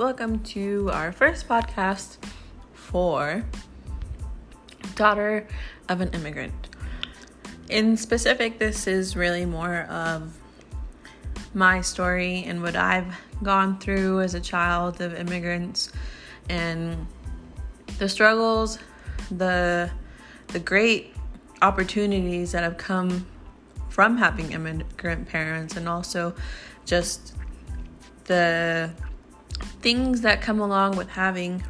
welcome to our first podcast for Daughter of an Immigrant. In specific, this is really more of my story and what I've gone through as a child of immigrants and the struggles, the the great opportunities that have come from having immigrant parents and also just the things that come along with having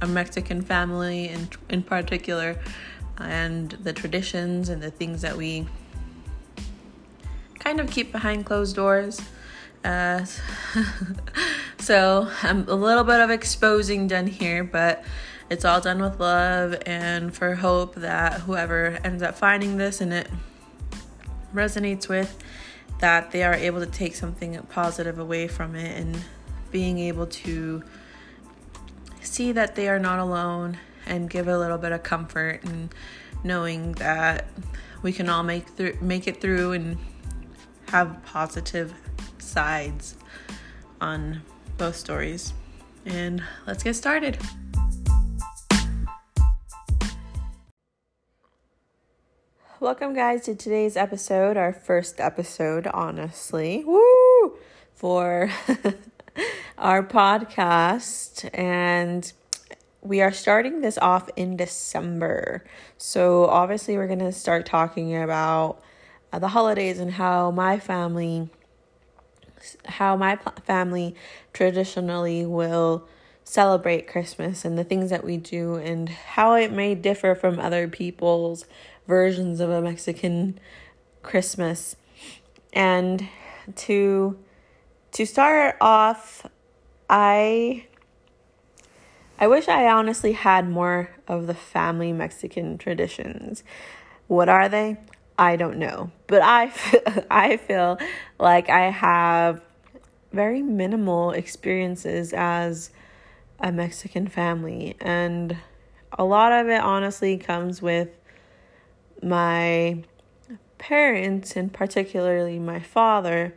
a Mexican family in in particular and the traditions and the things that we kind of keep behind closed doors. Uh, so, um, a little bit of exposing done here, but it's all done with love and for hope that whoever ends up finding this and it resonates with, that they are able to take something positive away from it and being able to see that they are not alone and give a little bit of comfort and knowing that we can all make through make it through and have positive sides on both stories. And let's get started. Welcome, guys, to today's episode, our first episode, honestly. Woo! For our podcast. And we are starting this off in December. So, obviously, we're going to start talking about uh, the holidays and how my family how my family traditionally will celebrate Christmas and the things that we do and how it may differ from other people's versions of a Mexican Christmas. And to to start off, I I wish I honestly had more of the family Mexican traditions. What are they? I don't know. But I I feel like I have very minimal experiences as a Mexican family and a lot of it honestly comes with my parents and particularly my father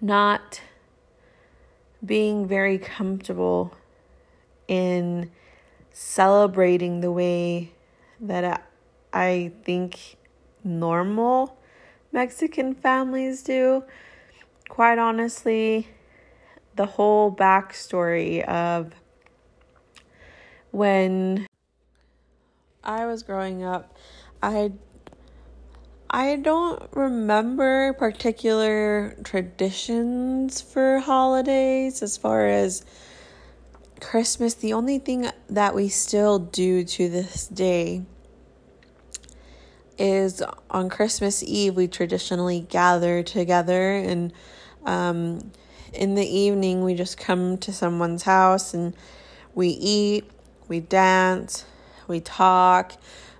not being very comfortable in celebrating the way that I think normal Mexican families do. Quite honestly, the whole backstory of when I was growing up, I I don't remember particular traditions for holidays as far as Christmas. The only thing that we still do to this day is on Christmas Eve, we traditionally gather together and um, in the evening, we just come to someone's house and we eat, we dance, we talk,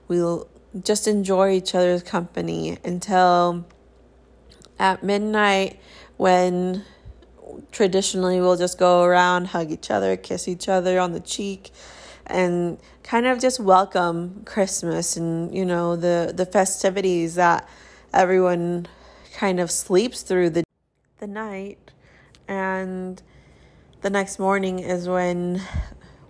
we'll just enjoy each other's company until at midnight when traditionally we'll just go around, hug each other, kiss each other on the cheek and kind of just welcome Christmas and you know the the festivities that everyone kind of sleeps through the the night and the next morning is when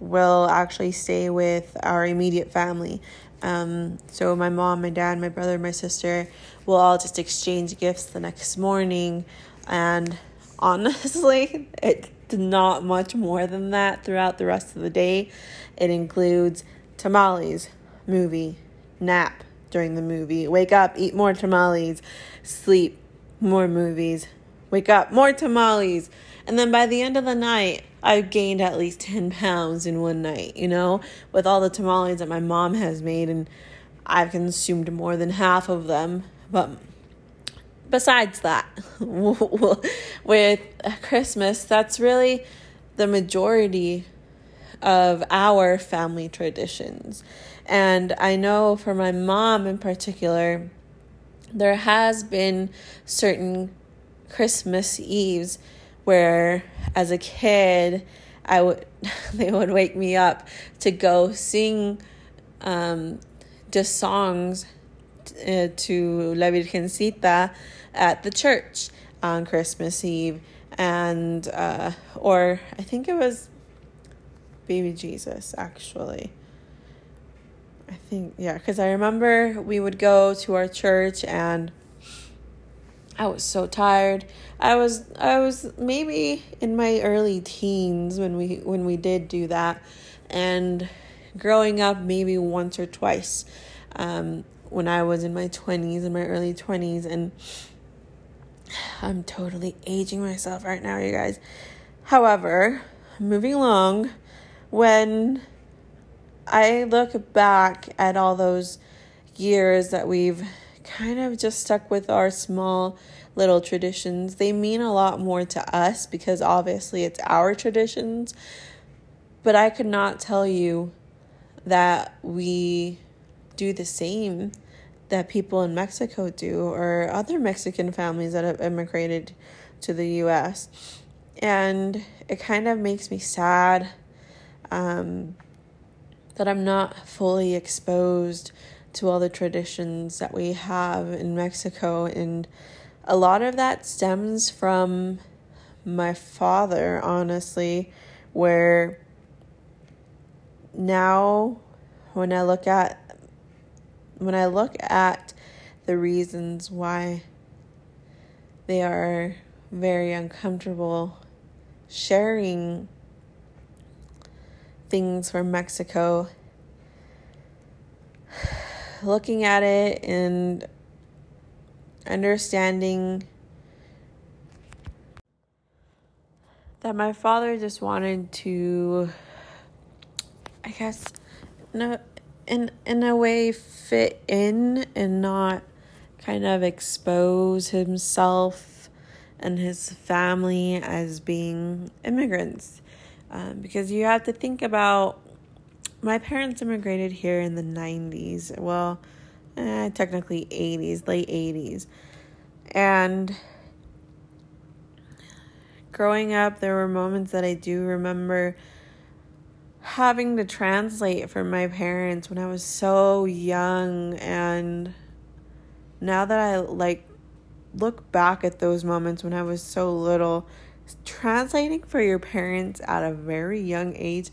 we'll actually stay with our immediate family. Um, so my mom, my dad, my brother, my sister will all just exchange gifts the next morning and honestly, it's not much more than that throughout the rest of the day. It includes tamales, movie, nap during the movie, wake up, eat more tamales, sleep, more movies, wake up, more tamales. And then by the end of the night, I've gained at least 10 pounds in one night, you know, with all the tamales that my mom has made. And I've consumed more than half of them. But besides that, with Christmas, that's really the majority of our family traditions. And I know for my mom in particular, there has been certain Christmas Eves where as a kid I would they would wake me up to go sing um, just songs uh, to La Virgencita at the church on Christmas Eve and uh, or I think it was baby Jesus actually. I think yeah, because I remember we would go to our church and I was so tired. I was I was maybe in my early teens when we when we did do that, and growing up maybe once or twice, um, when I was in my twenties in my early twenties, and I'm totally aging myself right now, you guys. However, moving along, when I look back at all those years that we've kind of just stuck with our small little traditions. They mean a lot more to us because obviously it's our traditions. But I could not tell you that we do the same that people in Mexico do or other Mexican families that have immigrated to the US. And it kind of makes me sad um, that I'm not fully exposed to all the traditions that we have in Mexico. And a lot of that stems from my father, honestly, where now when I look at when I look at the reasons why they are very uncomfortable sharing things from Mexico looking at it and understanding that my father just wanted to I guess no in in a way fit in and not kind of expose himself and his family as being immigrants. Um, because you have to think about my parents immigrated here in the 90s. Well, eh, technically 80s, late 80s. And growing up, there were moments that I do remember having to translate for my parents when I was so young and now that I like look back at those moments when I was so little translating for your parents at a very young age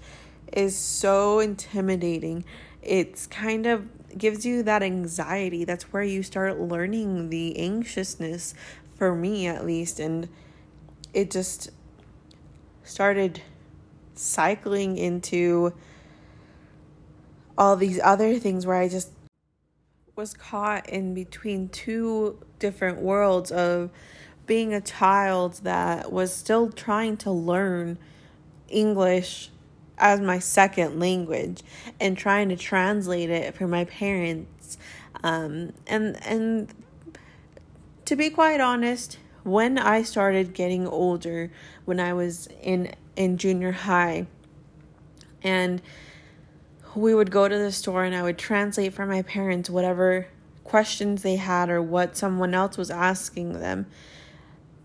is so intimidating. It's kind of gives you that anxiety. That's where you start learning the anxiousness, for me at least. And it just started cycling into all these other things where I just was caught in between two different worlds of being a child that was still trying to learn English as my second language and trying to translate it for my parents. Um, and and to be quite honest, when I started getting older, when I was in in junior high, and we would go to the store and I would translate for my parents whatever questions they had or what someone else was asking them.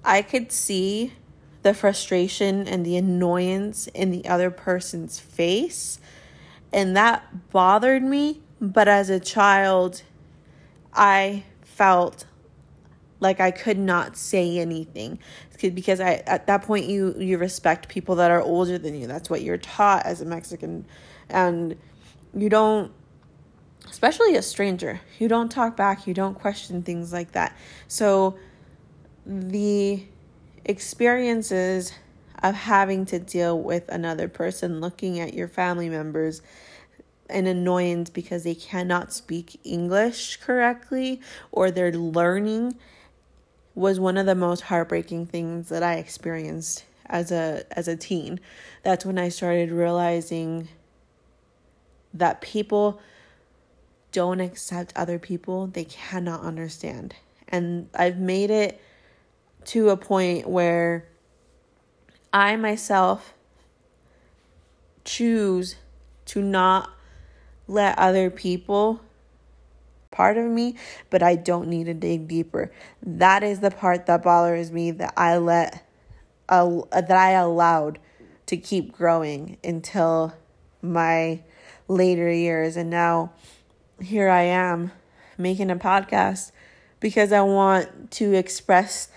I could see the frustration and the annoyance in the other person's face. And that bothered me. But as a child, I felt like I could not say anything because I at that point you you respect people that are older than you. That's what you're taught as a Mexican and you don't especially a stranger. You don't talk back, you don't question things like that. So the experiences of having to deal with another person looking at your family members an annoyance because they cannot speak English correctly or they're learning was one of the most heartbreaking things that I experienced as a as a teen. That's when I started realizing that people don't accept other people they cannot understand. And I've made it to a point where I myself choose to not let other people part of me, but I don't need to dig deeper. That is the part that bothers me that I let uh, that I allowed to keep growing until my later years and now here I am making a podcast because I want to express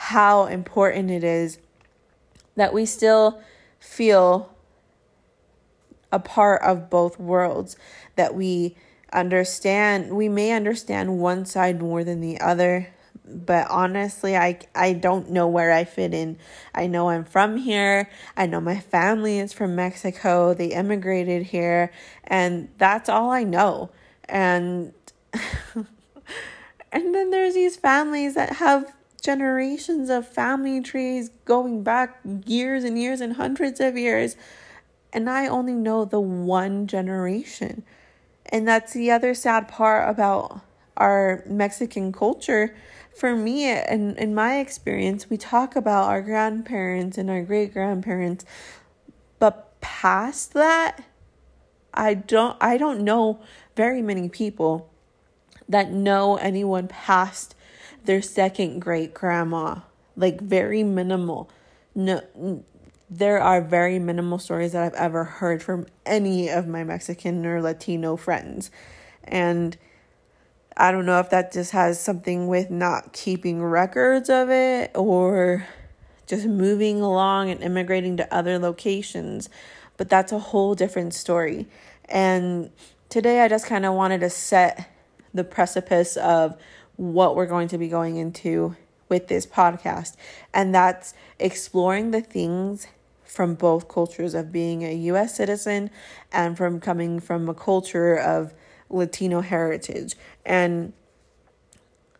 how important it is that we still feel a part of both worlds, that we understand, we may understand one side more than the other, but honestly I I don't know where I fit in. I know I'm from here. I know my family is from Mexico. They immigrated here and that's all I know. And and then there's these families that have generations of family trees going back years and years and hundreds of years. And I only know the one generation. And that's the other sad part about our Mexican culture. For me and in my experience we talk about our grandparents and our great grandparents but past that i don't i don't know very many people that know anyone past their second great grandma like very minimal no there are very minimal stories that i've ever heard from any of my mexican or latino friends and I don't know if that just has something with not keeping records of it or just moving along and immigrating to other locations. But that's a whole different story. And today I just kind of wanted to set the precipice of what we're going to be going into with this podcast. And that's exploring the things from both cultures of being a US citizen and from coming from a culture of Latino heritage. And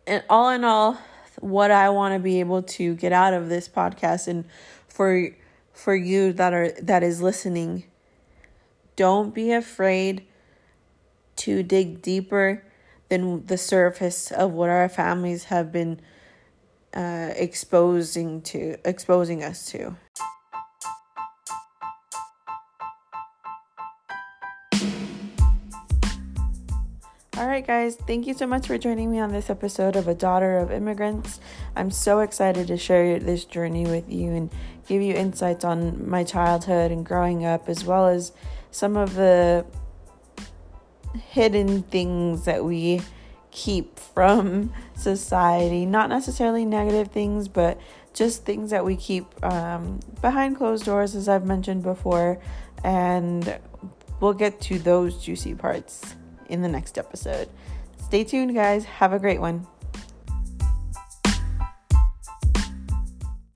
and all in all, what I want to be able to get out of this podcast and for for you that are that is listening, don't be afraid to dig deeper than the surface of what our families have been uh, exposing to exposing us to. All right, guys, thank you so much for joining me on this episode of A Daughter of Immigrants. I'm so excited to share this journey with you and give you insights on my childhood and growing up, as well as some of the hidden things that we keep from society. Not necessarily negative things, but just things that we keep um, behind closed doors, as I've mentioned before. And we'll get to those juicy parts in the next episode. Stay tuned, guys. Have a great one.